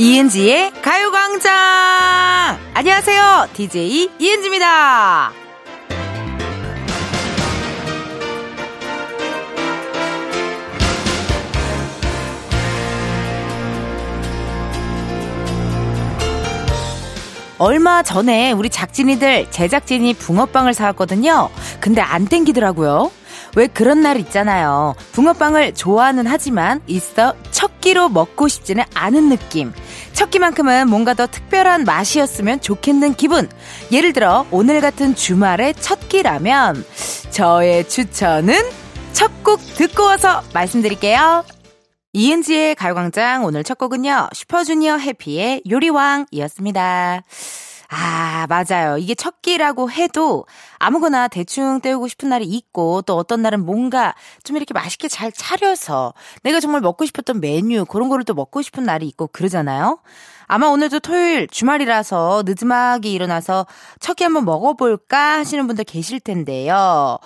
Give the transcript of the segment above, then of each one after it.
이은지의 가요광장! 안녕하세요. DJ 이은지입니다. 얼마 전에 우리 작진이들 제작진이 붕어빵을 사왔거든요. 근데 안 땡기더라고요. 왜 그런 날 있잖아요. 붕어빵을 좋아하는 하지만 있어 첫 끼로 먹고 싶지는 않은 느낌. 첫 끼만큼은 뭔가 더 특별한 맛이었으면 좋겠는 기분. 예를 들어 오늘 같은 주말의 첫 끼라면 저의 추천은 첫 곡 듣고 와서 말씀드릴게요. 이은지의 가요광장 오늘 첫 곡은요. 슈퍼주니어 해피의 요리왕이었습니다. 아, 맞아요. 이게 첫 끼라고 해도 아무거나 대충 때우고 싶은 날이 있고 또 어떤 날은 뭔가 좀 이렇게 맛있게 잘 차려서 내가 정말 먹고 싶었던 메뉴 그런 거를 또 먹고 싶은 날이 있고 그러잖아요. 아마 오늘도 토요일 주말이라서 늦음하게 일어나서 첫 끼 한번 먹어볼까 하시는 분들 계실 텐데요.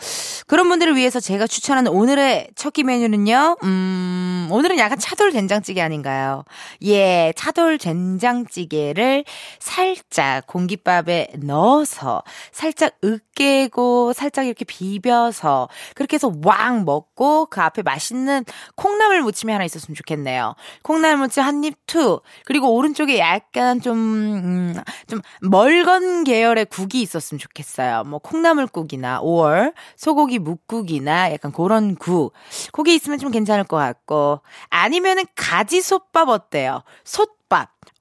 그런 분들을 위해서 제가 추천하는 오늘의 첫 끼 메뉴는요. 음, 오늘은 약간 차돌 된장찌개 아닌가요? 예, 차돌 된장찌개를 살짝 공깃밥에 넣어서 살짝 으깨 고 살짝 이렇게 비벼서 그렇게 해서 왕 먹고 그 앞에 맛있는 콩나물 무침이 하나 있었으면 좋겠네요. 콩나물 무침 한 입 투. 그리고 오른쪽에 약간 좀, 음, 좀 멀건 계열의 국이 있었으면 좋겠어요. 뭐 콩나물국이나 5월 소고기 뭇국이나 약간 그런 국. 고기 있으면 좀 괜찮을 것 같고. 아니면은 가지솥밥 어때요? 솥밥.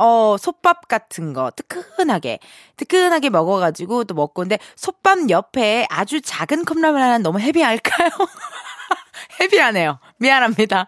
어, 솥밥 같은 거, 뜨끈하게, 뜨끈하게 먹어가지고 또 먹고, 근데 솥밥 옆에 아주 작은 컵라면 하나 너무 heavy할까요? heavy하네요. 미안합니다.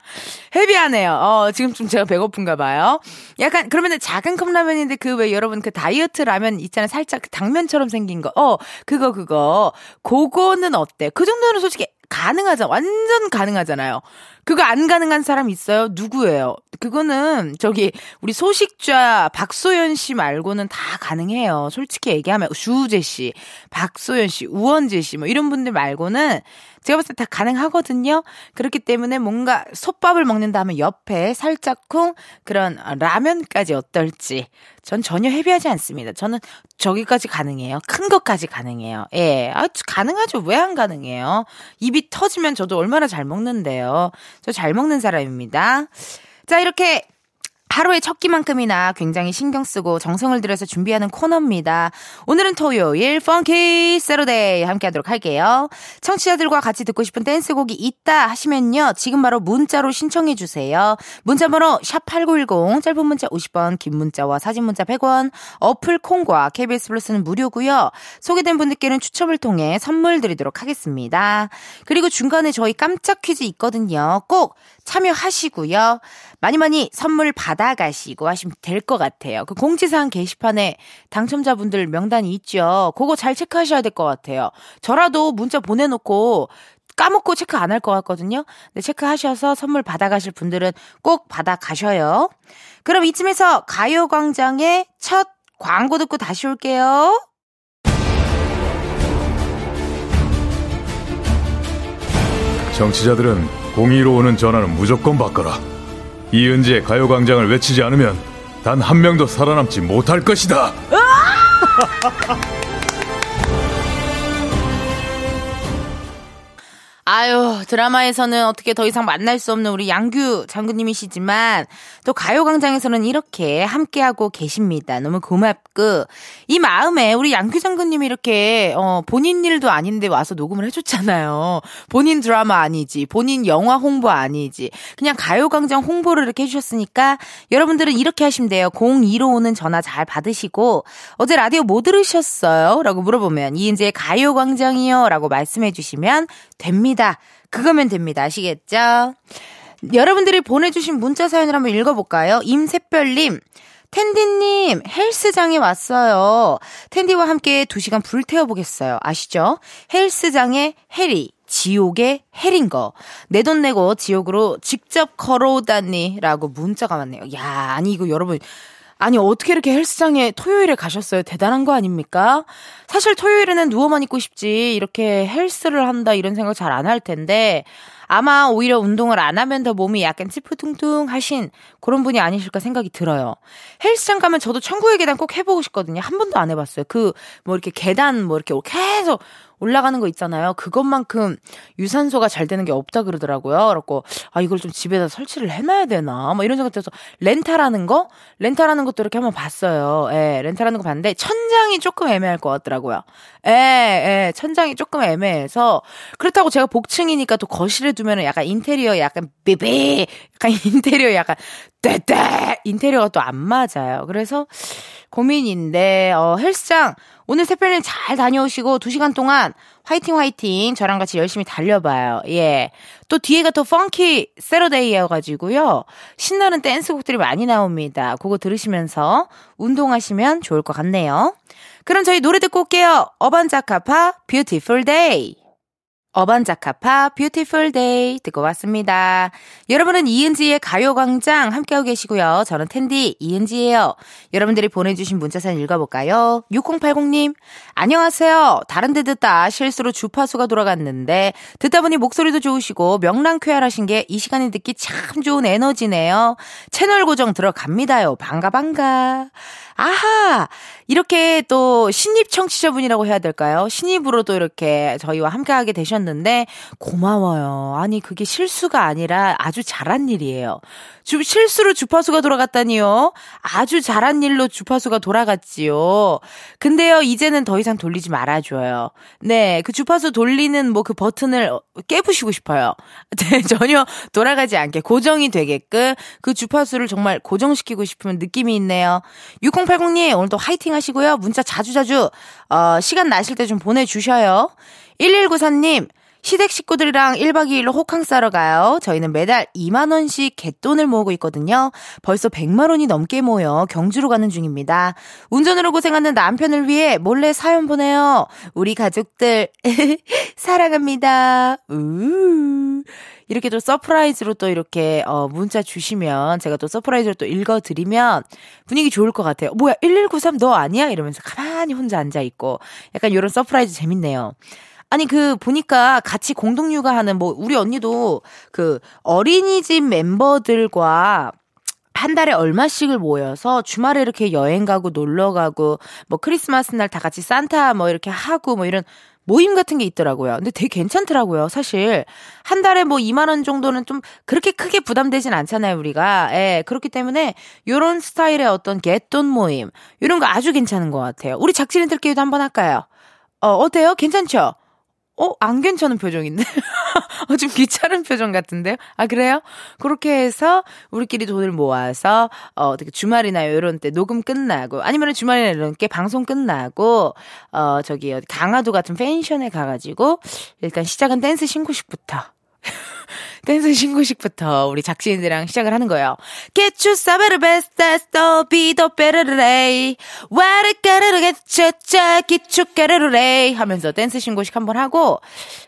헤비하네요. 어, 지금 좀 제가 배고픈가 봐요. 약간, 그러면은 작은 컵라면인데 그 왜 여러분 그 다이어트 라면 있잖아요. 살짝 그 당면처럼 생긴 거. 어, 그거, 그거. 그거는 어때? 그 정도는 솔직히 가능하죠. 완전 가능하잖아요. 그거 안 가능한 사람 있어요? 누구예요? 그거는 저기 우리 소식좌 박소연 씨 말고는 다 가능해요. 솔직히 얘기하면 주우재 씨, 박소연 씨, 우원재 씨 뭐 이런 분들 말고는 제가 봤을 때 다 가능하거든요. 그렇기 때문에 뭔가 솥밥을 먹는다 하면 옆에 살짝쿵 그런 라면까지 어떨지. 전 전혀 헤비하지 않습니다. 저는 저기까지 가능해요. 큰 것까지 가능해요. 예. 아, 가능하죠. 왜 안 가능해요? 입이 터지면 저도 얼마나 잘 먹는데요. 저 잘 먹는 사람입니다. 자, 이렇게 하루의 첫 끼만큼이나 굉장히 신경 쓰고 정성을 들여서 준비하는 코너입니다. 오늘은 토요일 Funky Saturday 함께 하도록 할게요. 청취자들과 같이 듣고 싶은 댄스곡이 있다 하시면요. 지금 바로 문자로 신청해 주세요. 문자 번호 샵8910 짧은 문자 50원 긴 문자와 사진 문자 100원 어플 콩과 KBS 플러스는 무료고요. 소개된 분들께는 추첨을 통해 선물 드리도록 하겠습니다. 그리고 중간에 저희 깜짝 퀴즈 있거든요. 꼭 참여하시고요. 많이 많이 선물 받아 가시고 하시면 될 것 같아요. 그 공지사항 게시판에 당첨자분들 명단이 있죠. 그거 잘 체크하셔야 될 것 같아요. 저라도 문자 보내놓고 까먹고 체크 안 할 것 같거든요. 네, 체크하셔서 선물 받아가실 분들은 꼭 받아가셔요. 그럼 이쯤에서 가요광장의 첫 광고 듣고 다시 올게요. 정치자들은 공의로 오는 전화는 무조건 바꿔라. 이은지의 가요광장을 외치지 않으면 단 한 명도 살아남지 못할 것이다. 아유, 드라마에서는 어떻게 더 이상 만날 수 없는 우리 양규 장군님이시지만 또 가요광장에서는 이렇게 함께하고 계십니다. 너무 고맙고 이 마음에 우리 양규 장군님이 이렇게 어, 본인 일도 아닌데 와서 녹음을 해줬잖아요. 본인 드라마 아니지, 본인 영화 홍보 아니지, 그냥 가요광장 홍보를 이렇게 해주셨으니까 여러분들은 이렇게 하시면 돼요. 02로 오는 전화 잘 받으시고 어제 라디오 뭐 들으셨어요? 라고 물어보면 이은지의 가요광장이요 라고 말씀해 주시면 됩니다. 그거면 됩니다. 아시겠죠? 여러분들이 보내주신 문자 사연을 한번 읽어볼까요? 임샛별님. 텐디님, 헬스장에 왔어요. 텐디와 함께 2시간 불태워보겠어요. 아시죠? 헬스장의 해리, 지옥의 해린 거. 내 돈 내고 지옥으로 직접 걸어오다니. 라고 문자가 왔네요. 야, 아니, 이거 여러분. 아니, 어떻게 이렇게 헬스장에 토요일에 가셨어요? 대단한 거 아닙니까? 사실 토요일에는 누워만 있고 싶지, 이렇게 헬스를 한다, 이런 생각 잘 안 할 텐데, 아마 오히려 운동을 안 하면 더 몸이 약간 찌푸둥둥 하신 그런 분이 아니실까 생각이 들어요. 헬스장 가면 저도 천국의 계단 꼭 해보고 싶거든요. 한 번도 안 해봤어요. 그 뭐 이렇게 계단 뭐 이렇게 계속 올라가는 거 있잖아요. 그것만큼 유산소가 잘 되는 게 없다 그러더라고요. 그래갖고 아 이걸 좀 집에다 설치를 해놔야 되나 뭐 이런 생각 들어서 렌탈하는 거 렌탈하는 것도 이렇게 한번 봤어요. 예, 렌탈하는 거 봤는데 천장이 조금 애매할 것 같더라고요. 예, 예, 천장이 조금 애매해서 그렇다고 제가 복층이니까 또 거실에 두면은 약간 인테리어 약간 삐삐 약간 인테리어 약간 떼떼 인테리어가 또 안 맞아요. 그래서 고민인데 어 헬스장 오늘 새별님 잘 다녀오시고 2시간 동안 화이팅 화이팅 저랑 같이 열심히 달려봐요. 예. 또 뒤에가 더 Funky Saturday여가지고요. 신나는 댄스곡들이 많이 나옵니다. 그거 들으시면서 운동하시면 좋을 것 같네요. 그럼 저희 노래 듣고 올게요. 어반자카파 Beautiful Day. 어반자카파 Beautiful Day 듣고 왔습니다. 여러분은 이은지의 가요광장 함께하고 계시고요. 저는 텐디 이은지예요. 여러분들이 보내주신 문자 사연 읽어볼까요? 6080님 안녕하세요. 다른 데 듣다 실수로 주파수가 돌아갔는데 듣다 보니 목소리도 좋으시고 명랑쾌활하신 게 이 시간에 듣기 참 좋은 에너지네요. 채널 고정 들어갑니다요. 반가 반가. 아하! 이렇게 또 신입 청취자분이라고 해야 될까요? 신입으로 도 이렇게 저희와 함께하게 되셨는데 고마워요. 아니 그게 실수가 아니라 아주 잘한 일이에요. 주, 실수로 주파수가 돌아갔다니요. 아주 잘한 일로 주파수가 돌아갔지요. 근데요, 이제는 더 이상 돌리지 말아줘요. 네, 그 주파수 돌리는 뭐 그 버튼을 깨부시고 싶어요. 네, 전혀 돌아가지 않게 고정이 되게끔 그 주파수를 정말 고정시키고 싶으면 느낌이 있네요. 6080님, 오늘도 화이팅 하시고요. 문자 자주자주, 어, 시간 나실 때 좀 보내주셔요. 1194님, 시댁 식구들이랑 1박 2일로 호캉스하러 가요. 저희는 매달 2만원씩 곗돈을 모으고 있거든요. 벌써 100만원이 넘게 모여 경주로 가는 중입니다. 운전으로 고생하는 남편을 위해 몰래 사연 보내요. 우리 가족들, 사랑합니다. 우 이렇게 또 surprise로 또 이렇게 어 문자 주시면 제가 또 surprise로 또 읽어 드리면 분위기 좋을 것 같아요. 뭐야 1193 너 아니야? 이러면서 가만히 혼자 앉아 있고 약간 이런 surprise 재밌네요. 아니 그 보니까 같이 공동 육아하는 뭐 우리 언니도 그 어린이집 멤버들과 한 달에 얼마씩을 모여서 주말에 이렇게 여행 가고 놀러 가고 뭐 크리스마스 날 다 같이 산타 뭐 이렇게 하고 뭐 이런 모임 같은 게 있더라고요. 근데 되게 괜찮더라고요. 사실 한 달에 뭐 2만 원 정도는 좀 그렇게 크게 부담되진 않잖아요, 우리가. 예, 그렇기 때문에 요런 스타일의 어떤 곗돈 모임 이런 거 아주 괜찮은 것 같아요. 우리 작진이들끼리도 한번 할까요? 어, 어때요? 괜찮죠? 어, 안 괜찮은 표정인데? 어, 좀 귀찮은 표정 같은데요? 아, 그래요? 그렇게 해서 우리끼리 돈을 모아서, 어, 어떻게 주말이나 이런 때 녹음 끝나고, 아니면 주말이나 이런 게 방송 끝나고, 어, 저기, 강화도 같은 펜션에 가가지고, 일단 시작은 댄스 신고식부터. 댄스 신고식부터 우리 작진이들이랑 시작을 하는 거예요. Get you better best, that's the be the better day. What gotta get you, get you, it day. 하면서 댄스 신고식 한번 하고,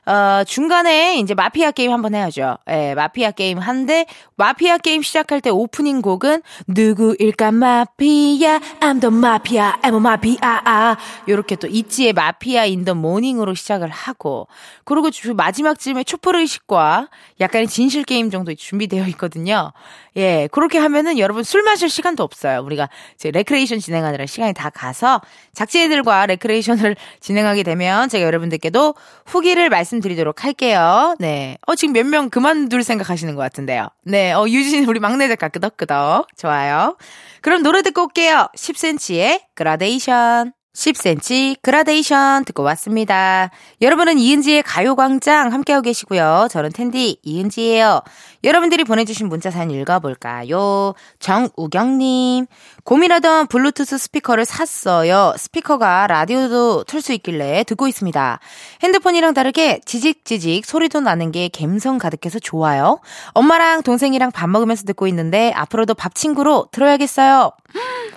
어, 중간에 이제 마피아 게임 한번 해야죠. 예, 마피아 게임 한데, 마피아 게임 시작할 때 오프닝 곡은 누구일까 마피아, I'm the mafia, I'm a mafia. 아, 요렇게 또 있지의 마피아 인 더 모닝으로 시작을 하고, 그리고 마지막 쯤에 촛불 의식과 약간 의 진실 게임 정도 준비되어 있거든요. 예, 그렇게 하면은 여러분 술 마실 시간도 없어요. 우리가 제 레크레이션 진행하느라 시간이 다 가서 작가 애들과 레크레이션을 진행하게 되면 제가 여러분들께도 후기를 말씀드리도록 할게요. 네. 어, 지금 몇 명 그만둘 생각 하시는 것 같은데요. 네, 어, 유진 우리 막내 작가 끄덕끄덕. 좋아요. 그럼 노래 듣고 올게요. 10cm의 그라데이션. 10cm 그라데이션 듣고 왔습니다. 여러분은 이은지의 가요광장 함께하고 계시고요. 저는 텐디 이은지예요. 여러분들이 보내주신 문자 사연 읽어볼까요? 정우경님 고민하던 블루투스 스피커를 샀어요. 스피커가 라디오도 틀 수 있길래 듣고 있습니다. 핸드폰이랑 다르게 지직지직 소리도 나는 게 감성 가득해서 좋아요. 엄마랑 동생이랑 밥 먹으면서 듣고 있는데 앞으로도 밥 친구로 들어야겠어요.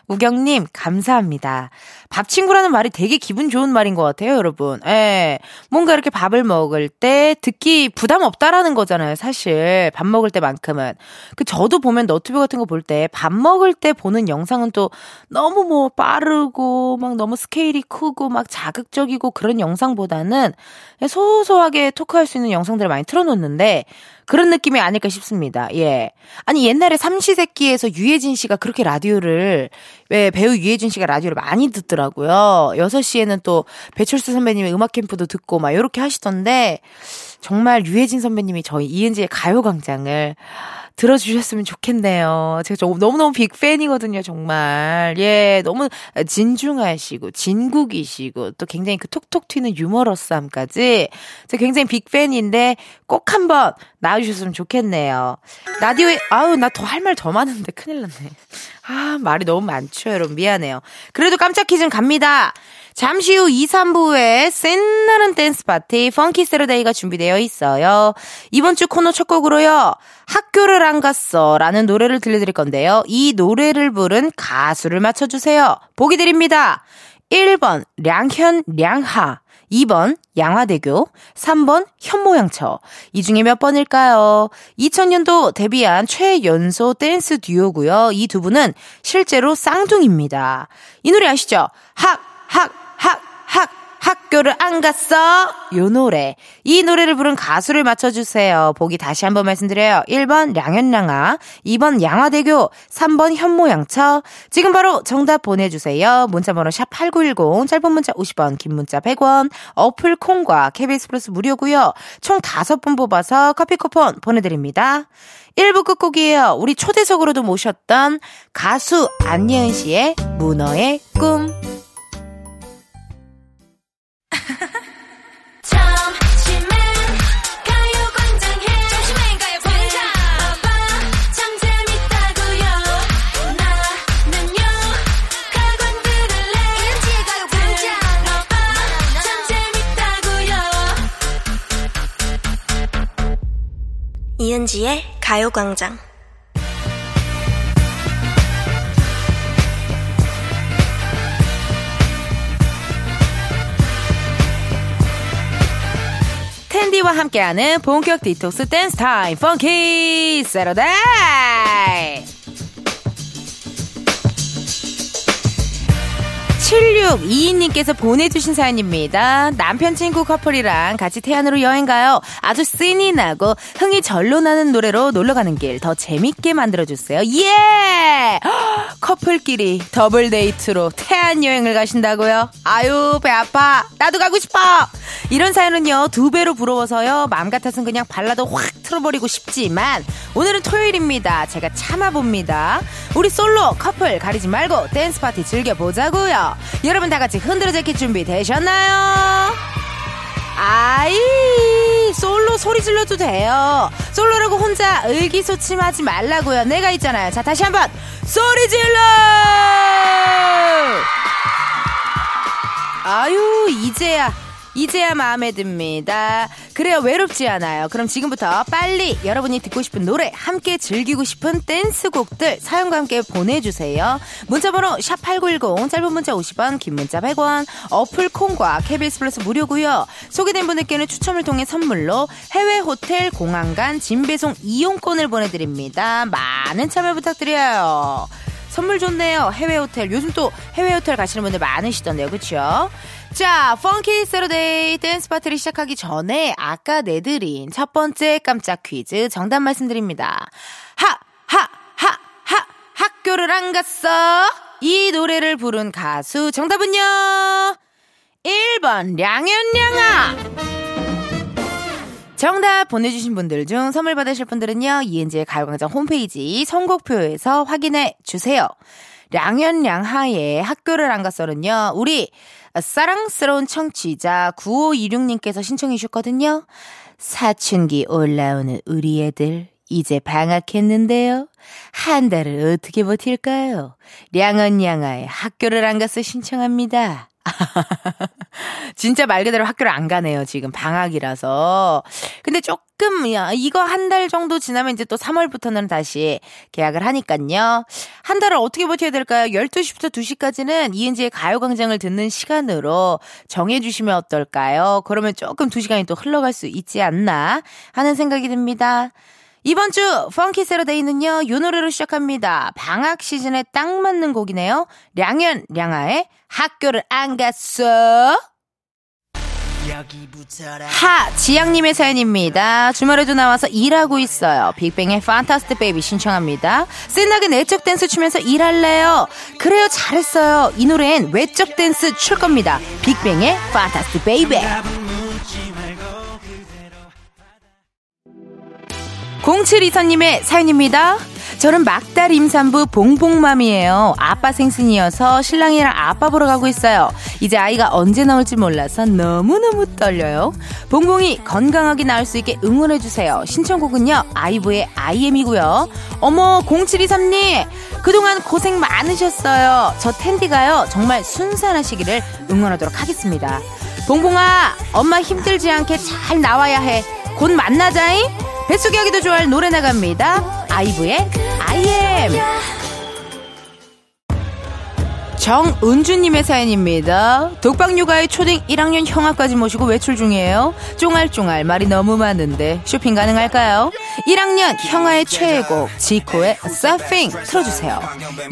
우경님, 감사합니다. 밥 친구라는 말이 되게 기분 좋은 말인 것 같아요, 여러분. 예. 뭔가 이렇게 밥을 먹을 때 듣기 부담 없다라는 거잖아요, 사실. 밥 먹을 때만큼은. 그, 저도 보면 너튜브 같은 거 볼 때 밥 먹을 때 보는 영상은 또 너무 뭐 빠르고 막 너무 스케일이 크고 막 자극적이고 그런 영상보다는 소소하게 토크할 수 있는 영상들을 많이 틀어놓는데 그런 느낌이 아닐까 싶습니다. 예. 아니, 옛날에 삼시세끼에서 유해진 씨가 그렇게 라디오를, 왜 배우 유해진 씨가 라디오를 많이 듣더라고요. 6시에는 또 배철수 선배님의 음악 캠프도 듣고 막 이렇게 하시던데, 정말 유해진 선배님이 저희 이은지의 가요 광장을 들어주셨으면 좋겠네요. 제가 너무너무 빅팬이거든요, 정말. 예, 너무 진중하시고, 진국이시고, 또 굉장히 그 톡톡 튀는 유머러스함까지. 제가 굉장히 빅팬인데 꼭 한번 나와주셨으면 좋겠네요. 라디오에, 아우, 나 더 할 말 더 많은데 큰일 났네. 아, 말이 너무 많죠, 여러분. 미안해요. 그래도 깜짝 퀴즈 갑니다. 잠시 후 2, 3부에 신나는 댄스 파티 Funky Saturday가 준비되어 있어요. 이번 주 코너 첫 곡으로요. 학교를 안 갔어 라는 노래를 들려드릴 건데요. 이 노래를 부른 가수를 맞춰주세요. 보기 드립니다. 1번 량현 량하 2번 양화대교, 3번 현모양처. 이 중에 몇 번일까요? 2000년도 데뷔한 최연소 댄스 듀오고요. 이 두 분은 실제로 쌍둥이입니다. 이 노래 아시죠? 학, 학, 학, 학. 학교를 안 갔어? 요 노래. 이 노래를 부른 가수를 맞춰주세요. 보기 다시 한번 말씀드려요. 1번 량현량아, 2번 양화대교, 3번 현모양처. 지금 바로 정답 보내주세요. 문자번호 샵8910, 짧은 문자 50원, 긴 문자 100원, 어플 콩과 KBS 플러스 무료고요. 총 5분 뽑아서 커피 쿠폰 보내드립니다. 1부 끝곡이에요. 우리 초대석으로도 모셨던 가수 안예은 씨의 문어의 꿈. 이은지의 가요광장. 텐디와 함께하는 본격 디톡스 댄스 타임 Funky Saturday 7622님께서 보내주신 사연입니다. 남편 친구 커플이랑 같이 태안으로 여행 가요. 아주 씬이 나고 흥이 절로 나는 노래로 놀러 가는 길 더 재밌게 만들어주세요. 예! 커플끼리 더블 데이트로 태안 여행을 가신다고요? 아유, 배 아파. 나도 가고 싶어! 이런 사연은요, 두 배로 부러워서요, 마음 같아서는 그냥 발라도 확 틀어버리고 싶지만, 오늘은 토요일입니다. 제가 참아봅니다. 우리 솔로 커플 가리지 말고 댄스 파티 즐겨보자고요. 여러분 다 같이 흔들어 제키 준비 되셨나요? 아이 솔로 소리 질러도 돼요. 솔로라고 혼자 의기소침하지 말라고요. 내가 있잖아요. 자 다시 한번 소리 질러! 아유 이제야 이제야 마음에 듭니다. 그래요, 외롭지 않아요. 그럼 지금부터 빨리 여러분이 듣고 싶은 노래, 함께 즐기고 싶은 댄스곡들 사연과 함께 보내주세요. 문자번호 샵8910, 짧은 문자 50원, 긴 문자 100원, 어플 콩과 KBS 플러스 무료고요 소개된 분들께는 추첨을 통해 선물로 해외 호텔 공항 간 짐배송 이용권을 보내드립니다. 많은 참여 부탁드려요. 선물 좋네요. 해외 호텔. 요즘 또 해외 호텔 가시는 분들 많으시던데요. 그쵸? 자, Funky Saturday 댄스 파티를 시작하기 전에 아까 내드린 첫 번째 깜짝 퀴즈 정답 말씀드립니다. 하, 하, 하, 하, 학교를 안 갔어? 이 노래를 부른 가수 정답은요? 1번 량현량하 정답 보내주신 분들 중 선물 받으실 분들은요 이은지의 가요광장 홈페이지 선곡표에서 확인해 주세요 량현량하의 학교를 안 갔어는요 우리 사랑스러운 청취자 9526님께서 신청해 주셨거든요. 사춘기 올라오는 우리 애들 이제 방학했는데요. 한 달을 어떻게 버틸까요? 량언양아의 학교를 안 가서 신청합니다. 진짜 말 그대로 학교를 안 가네요, 지금 방학이라서. 근데 조금, 이거 한 달 정도 지나면 이제 또 3월부터는 다시 계약을 하니깐요. 한 달을 어떻게 버텨야 될까요? 12시부터 2시까지는 이은지의 가요광장을 듣는 시간으로 정해주시면 어떨까요? 그러면 조금 2시간이 또 흘러갈 수 있지 않나 하는 생각이 듭니다. 이번 주 Funky Saturday는요, 요 노래로 시작합니다. 방학 시즌에 딱 맞는 곡이네요. 량현, 량하의 학교를 안 갔어. 하 지양님의 사연입니다. 주말에도 나와서 일하고 있어요. 빅뱅의 Fantastic Baby 신청합니다. 신나게 내적 댄스 추면서 일할래요. 그래요 잘했어요. 이 노래엔 외적 댄스 출 겁니다. 빅뱅의 Fantastic Baby. 0724님의 사연입니다. 저는 막달 임산부 봉봉맘이에요. 아빠 생신이어서 신랑이랑 아빠 보러 가고 있어요. 이제 아이가 언제 나올지 몰라서 너무너무 떨려요. 봉봉이 건강하게 나올 수 있게 응원해주세요. 신청곡은요, 아이브의 I AM이고요. 어머, 0723님! 그동안 고생 많으셨어요. 저 텐디가요, 정말 순산하시기를 응원하도록 하겠습니다. 봉봉아, 엄마 힘들지 않게 잘 나와야 해. 곧 만나자잉? 뱃속이 하기도 좋아할 노래 나갑니다. 아이브의 I am. 정은주님의 사연입니다. 독박 육아의 초등 1학년 형아까지 모시고 외출 중이에요. 쫑알쫑알 말이 너무 많은데 쇼핑 가능할까요? 1학년 형아의 최애곡 지코의 서핑 틀어주세요.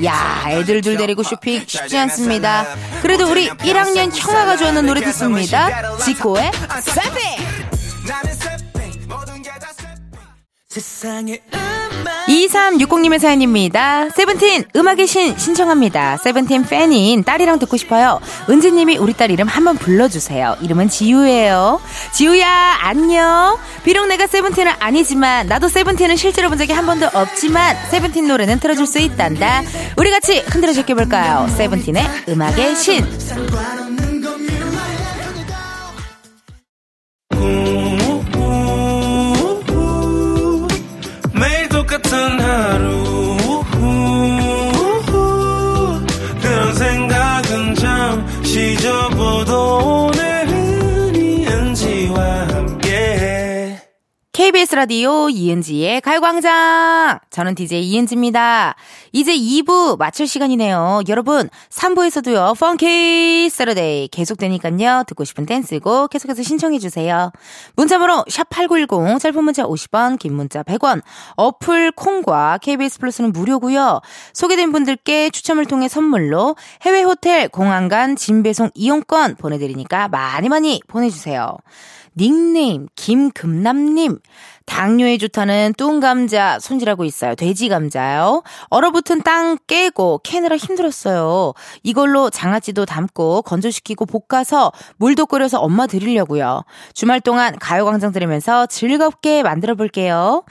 야 애들 둘 데리고 쇼핑 쉽지 않습니다. 그래도 우리 1학년 형아가 좋아하는 노래 듣습니다. 지코의 서핑 2360님의 사연입니다. 세븐틴 음악의 신 신청합니다. 세븐틴 팬인 딸이랑 듣고 싶어요. 은지님이 우리 딸 이름 한번 불러주세요. 이름은 지우예요. 지우야 안녕. 비록 내가 세븐틴은 아니지만 나도 세븐틴은 실제로 본 적이 한 번도 없지만 세븐틴 노래는 틀어줄 수 있단다. 우리 같이 흔들어 제껴볼까요? 세븐틴의 음악의 신. 라디오 이은지의 가요광장. 저는 DJ 이은지입니다. 이제 2부 마칠 시간이네요. 여러분, 3부에서도요, Funky Saturday 계속되니까요. 듣고 싶은 댄스곡 계속해서 신청해주세요. 문자번호 샵8910, 짧은 문자 50원, 긴 문자 100원, 어플 콩과 KBS 플러스는 무료고요. 소개된 분들께 추첨을 통해 선물로 해외 호텔 공항 간 짐배송 이용권 보내드리니까 많이 많이 보내주세요. 닉네임 김금남님 당뇨에 좋다는 뚱감자 손질하고 있어요. 돼지 감자요. 얼어붙은 땅 깨고 캐느라 힘들었어요. 이걸로 장아찌도 담고 건조시키고 볶아서 물도 끓여서 엄마 드리려고요. 주말 동안 가요광장 들으면서 즐겁게 만들어 볼게요.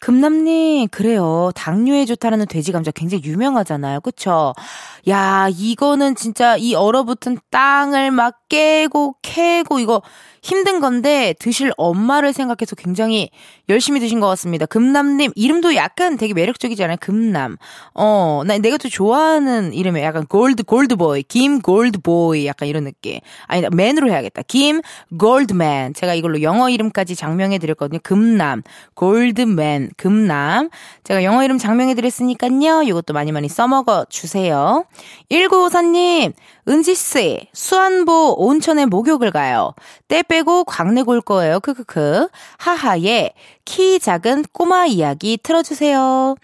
금남님, 그래요. 당뇨에 좋다는 돼지 감자 굉장히 유명하잖아요. 그쵸? 야, 이거는 진짜 이 얼어붙은 땅을 막 깨고 캐고 이거 힘든 건데 드실 엄마를 생각해서 굉장히 열심히 드신 것 같습니다. 금남님 이름도 약간 되게 매력적이잖아요. 금남. 어, 나 내가 또 좋아하는 이름이 약간 골드 골드보이, 김 골드보이 약간 이런 느낌. 아니 맨으로 해야겠다. 김 골드맨. 제가 이걸로 영어 이름까지 장명해 드렸거든요. 금남, 골드맨, 금남. 제가 영어 이름 장명해 드렸으니까요. 이것도 많이 많이 써먹어 주세요. 1954님, 은지씨, 수안보 온천에 목욕을 가요. 때 빼고 광내고 올 거예요. 크크크. 하하의 키 작은 꼬마 이야기 틀어주세요.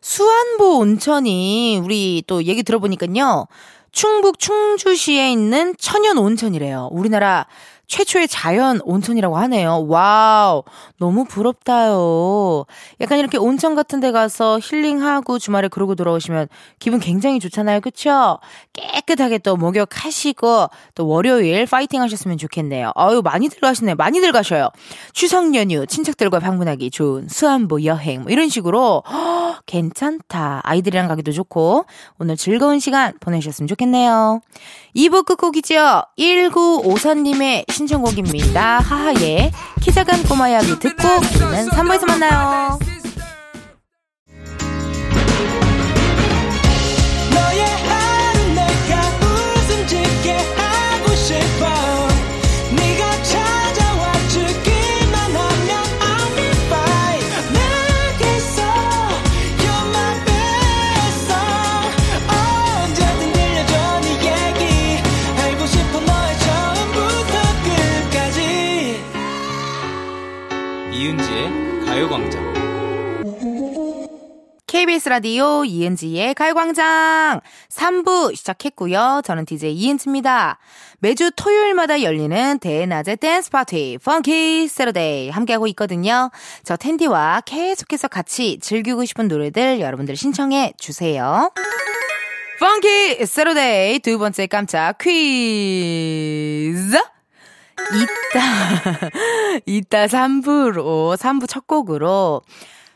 수안보 온천이 우리 또 얘기 들어보니까요. 충북 충주시에 있는 천연 온천이래요. 우리나라 최초의 자연 온천이라고 하네요. Wow. 너무 부럽다요. 약간 이렇게 온천 같은 데 가서 힐링하고 주말에 그러고 돌아오시면 기분 굉장히 좋잖아요. 그쵸? 깨끗하게 또 목욕하시고 또 월요일 파이팅 하셨으면 좋겠네요. 아유, 많이들 가시네요. 많이들 가셔요. 추석 연휴 친척들과 방문하기 좋은 수안보 여행 뭐 이런 식으로 허, 괜찮다. 아이들이랑 가기도 좋고 오늘 즐거운 시간 보내셨으면 좋겠네요. 2부 끝곡이죠. 1954님의 신청곡입니다. 하하의 키 작은 꼬마 이야기 듣고 우리는 3부에서 만나요. KBS 라디오 이은지의 가요광장 3부 시작했고요. 저는 DJ 이은지입니다. 매주 토요일마다 열리는 대낮의 댄스 파티 Funky Saturday 함께하고 있거든요. 저 텐디와 계속해서 같이 즐기고 싶은 노래들 여러분들 신청해 주세요. Funky Saturday 두 번째 깜짝 퀴즈 이따 이따 3부로 3부 첫 곡으로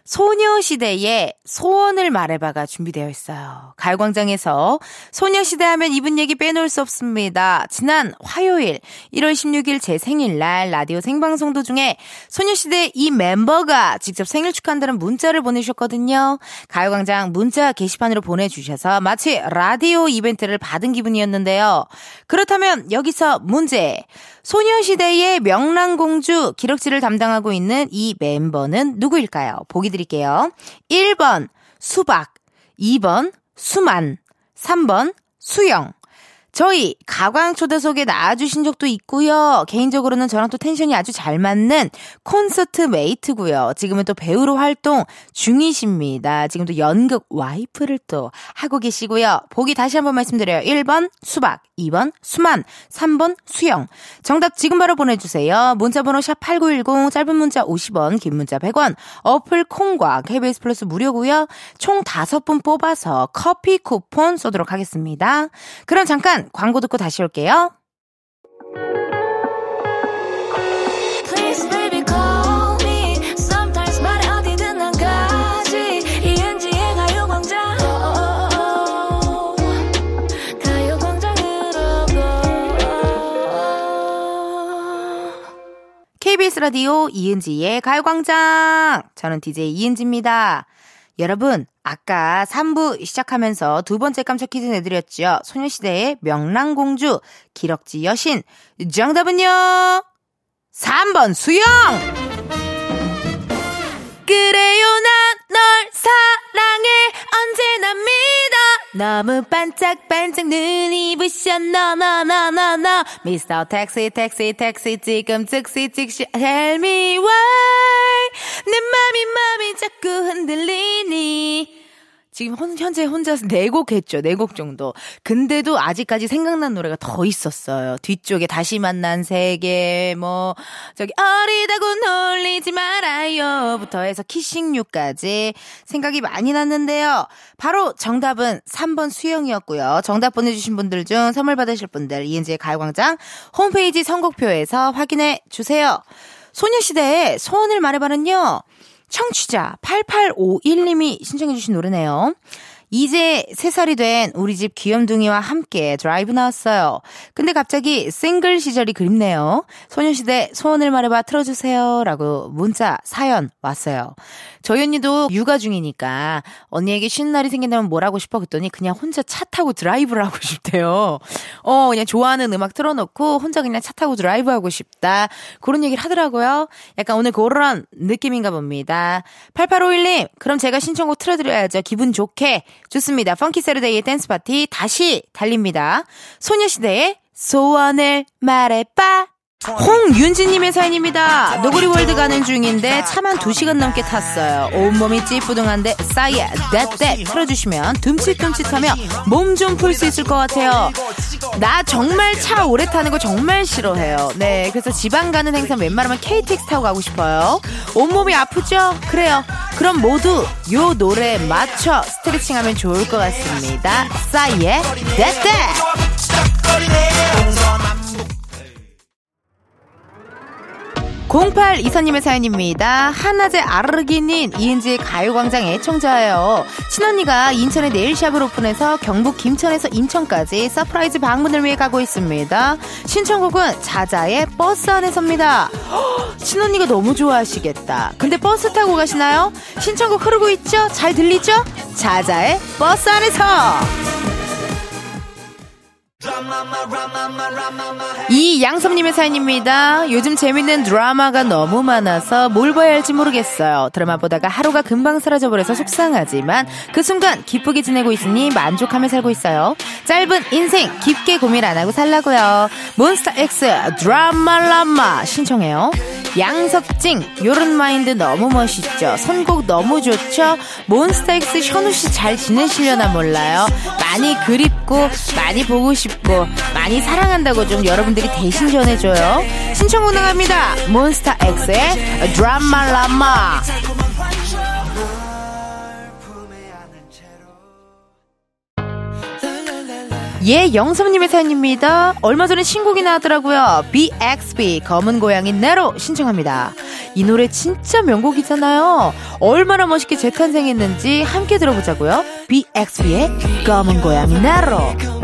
소녀시대의 소원을 말해봐가 준비되어 있어요. 가요광장에서 소녀시대 하면 이분 얘기 빼놓을 수 없습니다. 지난 화요일 1월 16일 제 생일날 라디오 생방송 도중에 소녀시대 이 멤버가 직접 생일 축하한다는 문자를 보내주셨거든요. 가요광장 문자 게시판으로 보내주셔서 마치 라디오 이벤트를 받은 기분이었는데요. 그렇다면 여기서 문제. 소녀시대의 명랑공주 기럭지를 담당하고 있는 이 멤버는 누구일까요? 보기 드릴게요. 1번 수박, 2번 수만, 3번 수영. 저희 가광 초대석에 나와주신 적도 있고요. 개인적으로는 저랑 또 텐션이 아주 잘 맞는 콘서트 메이트고요. 지금은 또 배우로 활동 중이십니다. 지금도 연극 와이프를 또 하고 계시고요. 보기 다시 한번 말씀드려요. 1번 수박, 2번 수만, 3번 수영. 정답 지금 바로 보내주세요. 문자번호 샵 8910, 짧은 문자 50원, 긴 문자 100원, 어플 콩과 KBS 플러스 무료고요. 총 5분 뽑아서 커피 쿠폰 쏘도록 하겠습니다. 그럼 잠깐 광고 듣고 다시 올게요. KBS 라디오 이은지의 가요광장. 저는 DJ 이은지입니다. 여러분, 아까 3부 시작하면서 두 번째 깜짝 퀴즈 내드렸죠. 소녀시대의 명랑공주, 기럭지 여신. 정답은요? 3번 수영! 그래요, 난 널 사랑해, 언제나 믿어. 너무 반짝반짝 눈이 부셔, 너너너너너너. 미스터 택시, 택시, 택시, 지금 즉시, 즉시, tell me why. 내 맘이 맘이 자꾸 흔들리니. 지금 혼- 현재 혼자서 네곡 했죠. 네 곡 정도. 근데도 아직까지 생각난 노래가 더 있었어요. 뒤쪽에 다시 만난 세계, 뭐, 저기, 어리다고 놀리지 말아요. 부터 해서 키싱유까지 생각이 많이 났는데요. 바로 정답은 3번 수영이었고요. 정답 보내주신 분들 중 선물 받으실 분들, 이은지의 가요광장 홈페이지 선곡표에서 확인해 주세요. 소녀시대의 소원을 말해봐는요. 청취자 8851님이 신청해주신 노래네요. 이제 3살이 된 우리 집 귀염둥이와 함께 드라이브 나왔어요. 근데 갑자기 싱글 시절이 그립네요. 소녀시대 소원을 말해봐 틀어주세요. 라고 문자, 사연 왔어요. 저희 언니도 육아 중이니까 언니에게 쉬는 날이 생긴다면 뭘 하고 싶어? 그랬더니 그냥 혼자 차 타고 드라이브를 하고 싶대요. 어, 그냥 좋아하는 음악 틀어놓고 혼자 그냥 차 타고 드라이브 하고 싶다. 그런 얘기를 하더라고요. 약간 오늘 그런 느낌인가 봅니다. 8851님, 그럼 제가 신청곡 틀어드려야죠. 기분 좋게. 좋습니다. funky Saturday의 댄스 파티 다시 달립니다. 소녀시대의 소원을 말해봐. 홍윤지님의 사연입니다. 너구리 월드 가는 중인데 차만 2시간 넘게 탔어요. 온몸이 찌뿌둥한데 싸이의 That That 틀어주시면 둠칫둠칫하며 몸 좀 풀 수 있을 것 같아요. 나 정말 차 오래 타는 거 정말 싫어해요. 네, 그래서 지방 가는 행사 웬만하면 KTX 타고 가고 싶어요. 온몸이 아프죠? 그래요. 그럼 모두 요 노래에 맞춰 스트레칭하면 좋을 것 같습니다. 싸이의 That That! 08 이사님의 사연입니다. 한낮의 아르기닌 이은지의 가요광장 애청자예요. 친언니가 인천에 nail shop을 오픈해서 경북 김천에서 인천까지 surprise 방문을 위해 가고 있습니다. 신청곡은 자자의 버스 안에서입니다. 헉, 친언니가 너무 좋아하시겠다. 근데 버스 타고 가시나요? 신청곡 흐르고 있죠? 잘 들리죠? 자자의 버스 안에서! 이 양섭님의 사연입니다. 요즘 재밌는 드라마가 너무 많아서 뭘 봐야 할지 모르겠어요. 드라마 보다가 하루가 금방 사라져버려서 속상하지만 그 순간 기쁘게 지내고 있으니 만족하며 살고 있어요. 짧은 인생 깊게 고민 안 하고 살라고요. 몬스타 X 드라마 라마 신청해요. 양석징 요런 마인드 너무 멋있죠. 선곡 너무 좋죠. 몬스타엑스 현우 씨 잘 지내시려나 몰라요. 많이 그립 고 많이 보고 싶고 많이 사랑한다고 좀 여러분들이 대신 전해줘요. 신청 운행합니다. 몬스타엑스의 드라마 라마 예, 영섭님의 사연입니다. 얼마 전에 신곡이 나왔더라고요. BXB, 검은 고양이 네로 신청합니다. 이 노래 진짜 명곡이잖아요. 얼마나 멋있게 재탄생했는지 함께 들어보자고요. BXB의 검은 고양이 네로.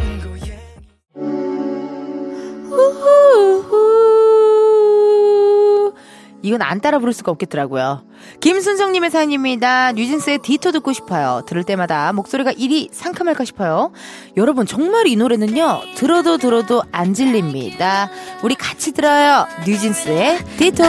이건 안 따라 부를 수가 없겠더라고요. 김순정님의 사연입니다. 뉴진스의 디토 듣고 싶어요. 들을 때마다 목소리가 이리 상큼할까 싶어요. 여러분, 정말 이 노래는요, 들어도 들어도 안 질립니다. 우리 같이 들어요. 뉴진스의 디토.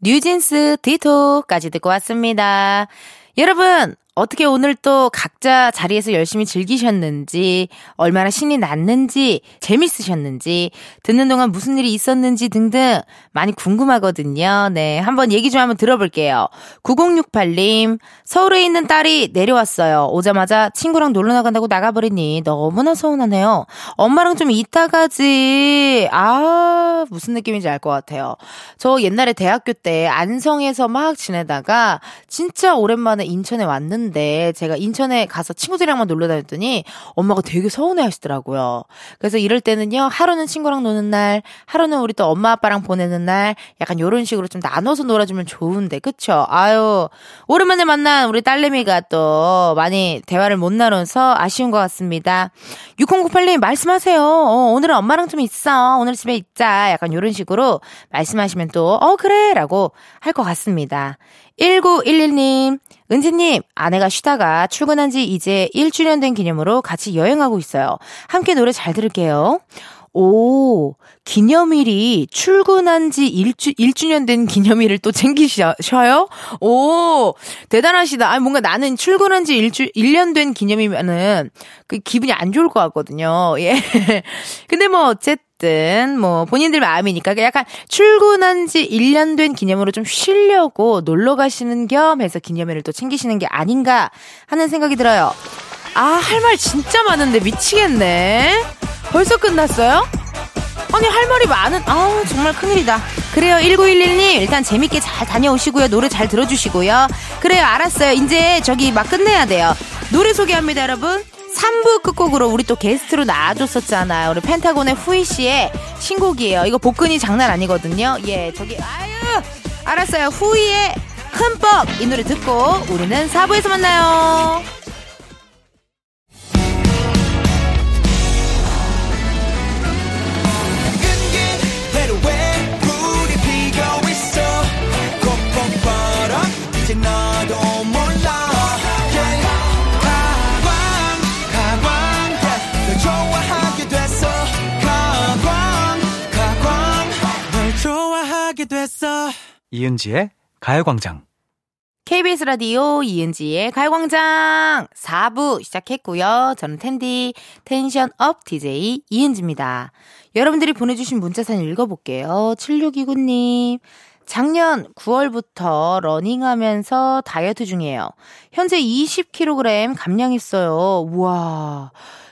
뉴진스 디토까지 듣고 왔습니다. 여러분, 어떻게 오늘 또 각자 자리에서 열심히 즐기셨는지, 얼마나 신이 났는지, 재밌으셨는지, 듣는 동안 무슨 일이 있었는지 등등 많이 궁금하거든요. 네. 한번 얘기 좀 한번 들어볼게요. 9068님, 서울에 있는 딸이 내려왔어요. 오자마자 친구랑 놀러 나간다고 나가버리니 너무나 서운하네요. 엄마랑 좀 이따 가지. 아, 무슨 느낌인지 알 것 같아요. 저 옛날에 대학교 때 안성에서 막 지내다가 진짜 오랜만에 인천에 왔는데 제가 인천에 가서 친구들이랑만 놀러 다녔더니 엄마가 되게 서운해 하시더라고요. 그래서 이럴 때는요, 하루는 친구랑 노는 날, 하루는 우리 또 엄마 아빠랑 보내는 날, 약간 요런 식으로 좀 나눠서 놀아주면 좋은데, 그쵸? 아유, 오랜만에 만난 우리 딸내미가 또 많이 대화를 못 나눠서 아쉬운 것 같습니다. 6098님 말씀하세요. 어, 오늘은 엄마랑 좀 있어. 오늘 집에 있자. 약간 요런 식으로 말씀하시면 또, 어, 그래. 라고 할 것 같습니다. 1911님, 은지님, 아내가 쉬다가 출근한 지 이제 1주년 된 기념으로 같이 여행하고 있어요. 함께 노래 잘 들을게요. 오, 기념일이 출근한 지 1주, 1주년 된 기념일을 또 챙기셔요? 오, 대단하시다. 아니, 뭔가 나는 출근한 지 1주, 1년 된 기념이면은 그 기분이 안 좋을 것 같거든요. 예. 근데 뭐, 어쨌든, 뭐, 본인들 마음이니까 약간 출근한 지 1년 된 기념으로 좀 쉬려고 놀러 가시는 겸 해서 기념일을 또 챙기시는 게 아닌가 하는 생각이 들어요. 아, 할 말 진짜 많은데 미치겠네. 벌써 끝났어요? 아니, 할 말이 많은, 아우, 정말 큰일이다. 그래요, 1911님. 일단 재밌게 잘 다녀오시고요. 노래 잘 들어주시고요. 그래요, 알았어요. 이제 저기 막 끝내야 돼요. 노래 소개합니다, 여러분. 3부 끝곡으로 우리 또 게스트로 나와줬었잖아요. 우리 펜타곤의 후이 씨의 신곡이에요. 이거 복근이 장난 아니거든요. 예, 저기, 아유, 알았어요. 후이의 흠뻑 이 노래 듣고 우리는 4부에서 만나요. 이은지의 가요광장. KBS 라디오 이은지의 가요광장 4부 시작했고요. 저는 텐디 tension up DJ 이은지입니다. 여러분들이 보내주신 문자 사연 읽어볼게요. 7629님. 작년 9월부터 러닝하면서 다이어트 중이에요. 현재 20kg 감량했어요. 우와.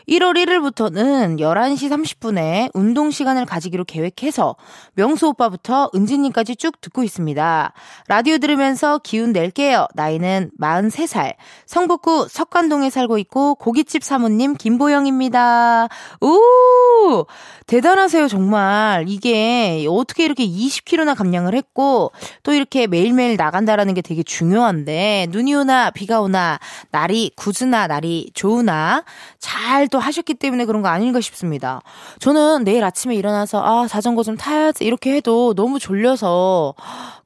1월 1일부터는 11시 30분에 운동 시간을 가지기로 계획해서 명수 오빠부터 은지님까지 쭉 듣고 있습니다. 라디오 들으면서 기운 낼게요. 나이는 43살. 성북구 석관동에 살고 있고 고깃집 사모님 김보영입니다. 오! 대단하세요, 정말. 이게 어떻게 이렇게 20kg나 감량을 했고 또 이렇게 매일매일 나간다라는 게 되게 중요한데 눈이 오나 비가 오나 날이 굳으나 날이 좋으나 잘또 하셨기 때문에 그런 거 아닌가 싶습니다. 저는 내일 아침에 일어나서 아, 자전거 좀 타야지 이렇게 해도 너무 졸려서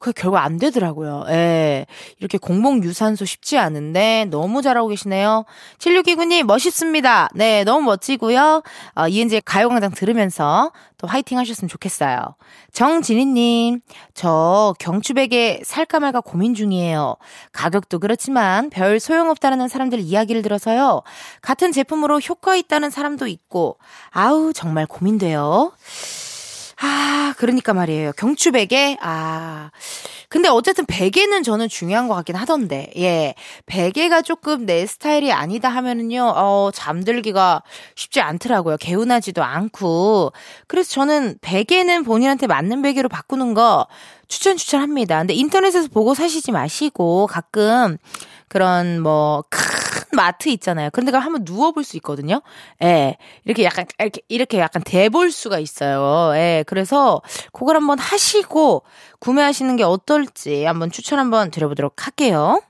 그게 결국 안 되더라고요. 예. 이렇게 공복 유산소 쉽지 않은데 너무 잘하고 계시네요. 7629님 멋있습니다. 네, 너무 멋지고요. 어, 이은지의 가요광장 들으면서 또 화이팅 하셨으면 좋겠어요. 정진희님, 저 경추백에 살까 말까 고민 중이에요. 가격도 그렇지만 별 소용없다는 사람들 이야기를 들어서요. 같은 제품으로 효과 있다는 사람도 있고, 아우, 정말 고민돼요. 아, 그러니까 말이에요. 경추 베개? 아. 근데 어쨌든 베개는 저는 중요한 것 같긴 하던데, 예. 베개가 조금 내 스타일이 아니다 하면은요, 어, 잠들기가 쉽지 않더라고요. 개운하지도 않고. 그래서 저는 베개는 본인한테 맞는 베개로 바꾸는 거 추천 추천합니다. 근데 인터넷에서 보고 사시지 마시고 가끔 그런 뭐 큰 마트 있잖아요. 그런데 가 한번 누워볼 수 있거든요. 예. 이렇게 약간 이렇게 이렇게 약간 대볼 수가 있어요. 예. 그래서 그걸 한번 하시고 구매하시는 게 어떨지 한번 추천 한번 드려보도록 할게요.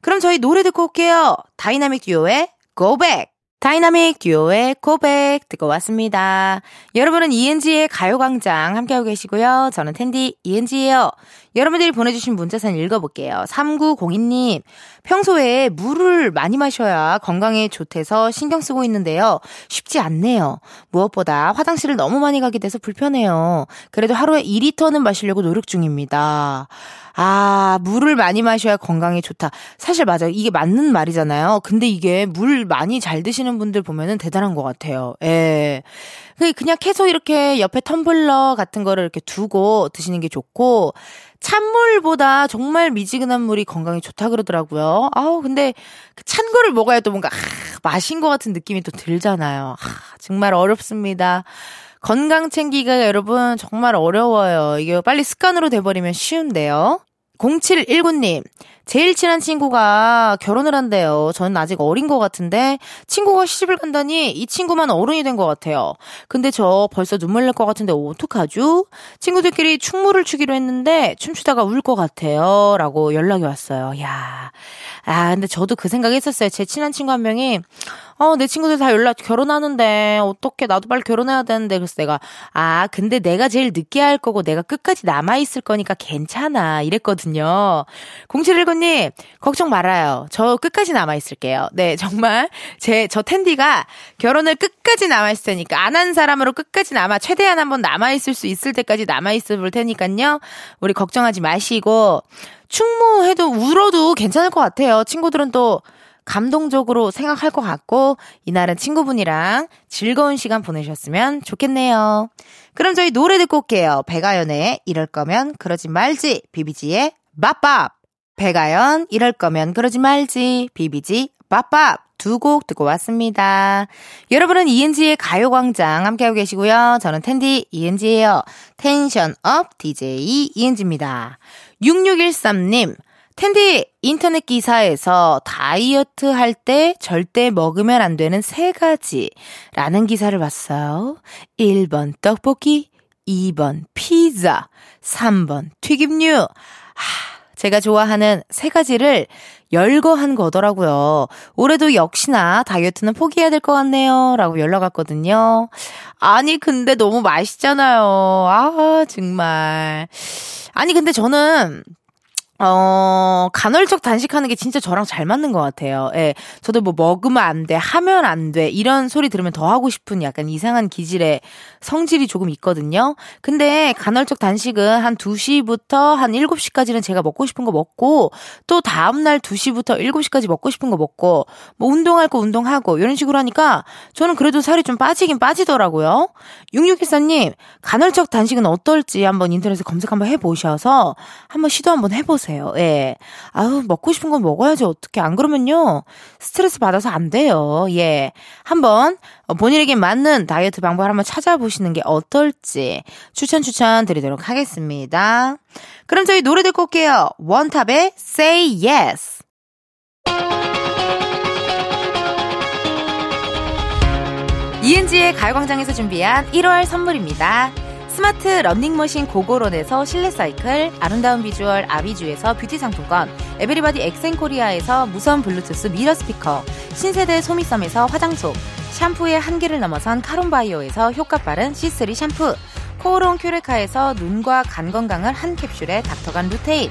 그럼 저희 노래 듣고 올게요. 다이나믹 듀오의 Go Back. 다이나믹 듀오의 고백 듣고 왔습니다. 여러분은 이은지의 가요광장 함께하고 계시고요. 저는 텐디 이은지예요. 여러분들이 보내주신 문자 사연 읽어볼게요. 3902님, 평소에 물을 많이 마셔야 건강에 좋대서 신경 쓰고 있는데요. 쉽지 않네요. 무엇보다 화장실을 너무 많이 가게 돼서 불편해요. 그래도 하루에 2리터는 마시려고 노력 중입니다. 아, 물을 많이 마셔야 건강에 좋다. 사실 맞아요. 이게 맞는 말이잖아요. 근데 이게 물 많이 잘 드시는 분들 보면은 대단한 것 같아요. 예. 그냥 계속 이렇게 옆에 텀블러 같은 거를 이렇게 두고 드시는 게 좋고, 찬물보다 정말 미지근한 물이 건강에 좋다 그러더라고요. 아우, 근데 그찬 거를 먹어야 또 뭔가, 아, 마신 것 같은 느낌이 또 들잖아요. 아, 정말 어렵습니다. 건강 챙기기가 여러분 정말 어려워요. 이게 빨리 습관으로 돼버리면 쉬운데요. 0719님, 제일 친한 친구가 결혼을 한대요. 저는 아직 어린 것 같은데 친구가 시집을 간다니 이 친구만 어른이 된 것 같아요. 근데 저 벌써 눈물 날 것 같은데 어떡하죠? 친구들끼리 춤물을 추기로 했는데 춤추다가 울 것 같아요. 라고 연락이 왔어요. 야, 아 근데 저도 그 생각 했었어요. 제 친한 친구 한 명이 어, 내 친구들 다 연락, 결혼하는데, 어떻게, 나도 빨리 결혼해야 되는데, 그래서 내가, 아, 근데 내가 제일 늦게 할 거고, 내가 끝까지 남아 있을 거니까 괜찮아. 이랬거든요. 0719님, 걱정 말아요. 저 끝까지 남아 있을게요. 네, 정말, 제, 저 텐디가 결혼을 끝까지 남아 있을 테니까, 안 한 사람으로 끝까지 남아, 최대한 한번 남아 있을 수 있을 때까지 남아 있을 테니까요. 우리 걱정하지 마시고, 충무해도 울어도 괜찮을 것 같아요. 친구들은 또, 감동적으로 생각할 것 같고 이날은 친구분이랑 즐거운 시간 보내셨으면 좋겠네요. 그럼 저희 노래 듣고 올게요. 배가연의 이럴 거면 그러지 말지 비비지의 Bop Bop 백아연 이럴 거면 그러지 말지 비비지 Bop Bop 두 곡 듣고 왔습니다. 여러분은 이은지의 가요광장 함께하고 계시고요. 저는 텐디 이은지예요. tension up DJ 이은지입니다. 6613님 텐디 인터넷 기사에서 다이어트 할 때 절대 먹으면 안 되는 세 가지라는 기사를 봤어요. 1번 떡볶이, 2번 피자, 3번 튀김류. 하, 제가 좋아하는 세 가지를 열거한 거더라고요. 올해도 역시나 다이어트는 포기해야 될 것 같네요. 라고 연락 왔거든요. 아니, 근데 너무 맛있잖아요. 아, 정말. 아니, 근데 저는 어, 간헐적 단식하는 게 진짜 저랑 잘 맞는 것 같아요. 예. 저도 뭐 먹으면 안 돼, 하면 안 돼, 이런 소리 들으면 더 하고 싶은 약간 이상한 기질의 성질이 조금 있거든요. 근데 간헐적 단식은 한 2시부터 한 7시까지는 제가 먹고 싶은 거 먹고, 또 다음날 2시부터 7시까지 먹고 싶은 거 먹고, 뭐 운동할 거 운동하고, 이런 식으로 하니까 저는 그래도 살이 좀 빠지긴 빠지더라고요. 6614님, 간헐적 단식은 어떨지 한번 인터넷에 검색 한번 해보셔서 한번 시도 한번 해보세요. 예. 아우, 먹고 싶은 건 먹어야지. 어떻게. 안 그러면요. 스트레스 받아서 안 돼요. 예. 한번 본인에게 맞는 다이어트 방법을 한번 찾아보시는 게 어떨지 추천 추천 드리도록 하겠습니다. 그럼 저희 노래 듣고 올게요. 원탑의 Say Yes. 이은지의 가요광장에서 준비한 1월 선물입니다. 스마트 러닝머신 고고론에서 실내 사이클, 아름다운 비주얼 아비주에서 뷰티 상품권, 에브리바디 엑센코리아에서 무선 블루투스 mirror 스피커, 신세대 소미섬에서 화장솜, 샴푸의 한계를 넘어선 카론바이오에서 효과 빠른 C3 샴푸. 코오롱 큐레카에서 눈과 간 건강을 한 캡슐에 닥터간 루테인.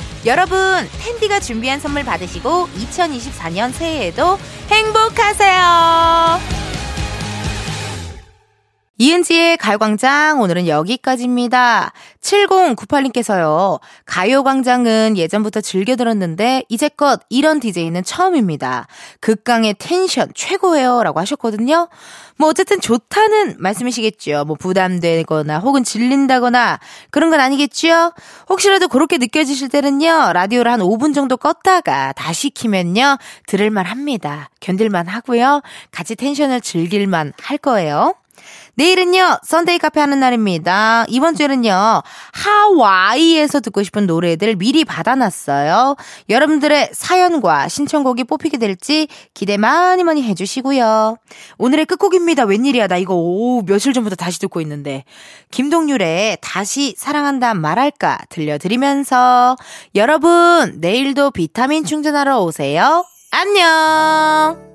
여러분, 텐디가 준비한 선물 받으시고 2024년 새해에도 행복하세요. 이은지의 가요광장 오늘은 여기까지입니다. 7098님께서요. 가요광장은 예전부터 즐겨 들었는데 이제껏 이런 DJ는 처음입니다. 극강의 텐션 최고예요 라고 하셨거든요. 뭐 어쨌든 좋다는 말씀이시겠죠. 뭐 부담되거나 혹은 질린다거나 그런 건 아니겠죠. 혹시라도 그렇게 느껴지실 때는요. 라디오를 한 5분 정도 껐다가 다시 키면요. 들을만 합니다. 견딜만 하고요. 같이 tension을 즐길만 할 거예요. 내일은요, Sunday 카페 하는 날입니다. 이번 주에는요, 하와이에서 듣고 싶은 노래들 미리 받아놨어요. 여러분들의 사연과 신청곡이 뽑히게 될지 기대 많이 많이 해주시고요. 오늘의 끝곡입니다. 웬일이야. 나 이거 오, 며칠 전부터 다시 듣고 있는데. 김동률의 다시 사랑한다 말할까 들려드리면서 여러분, 내일도 비타민 충전하러 오세요. 안녕!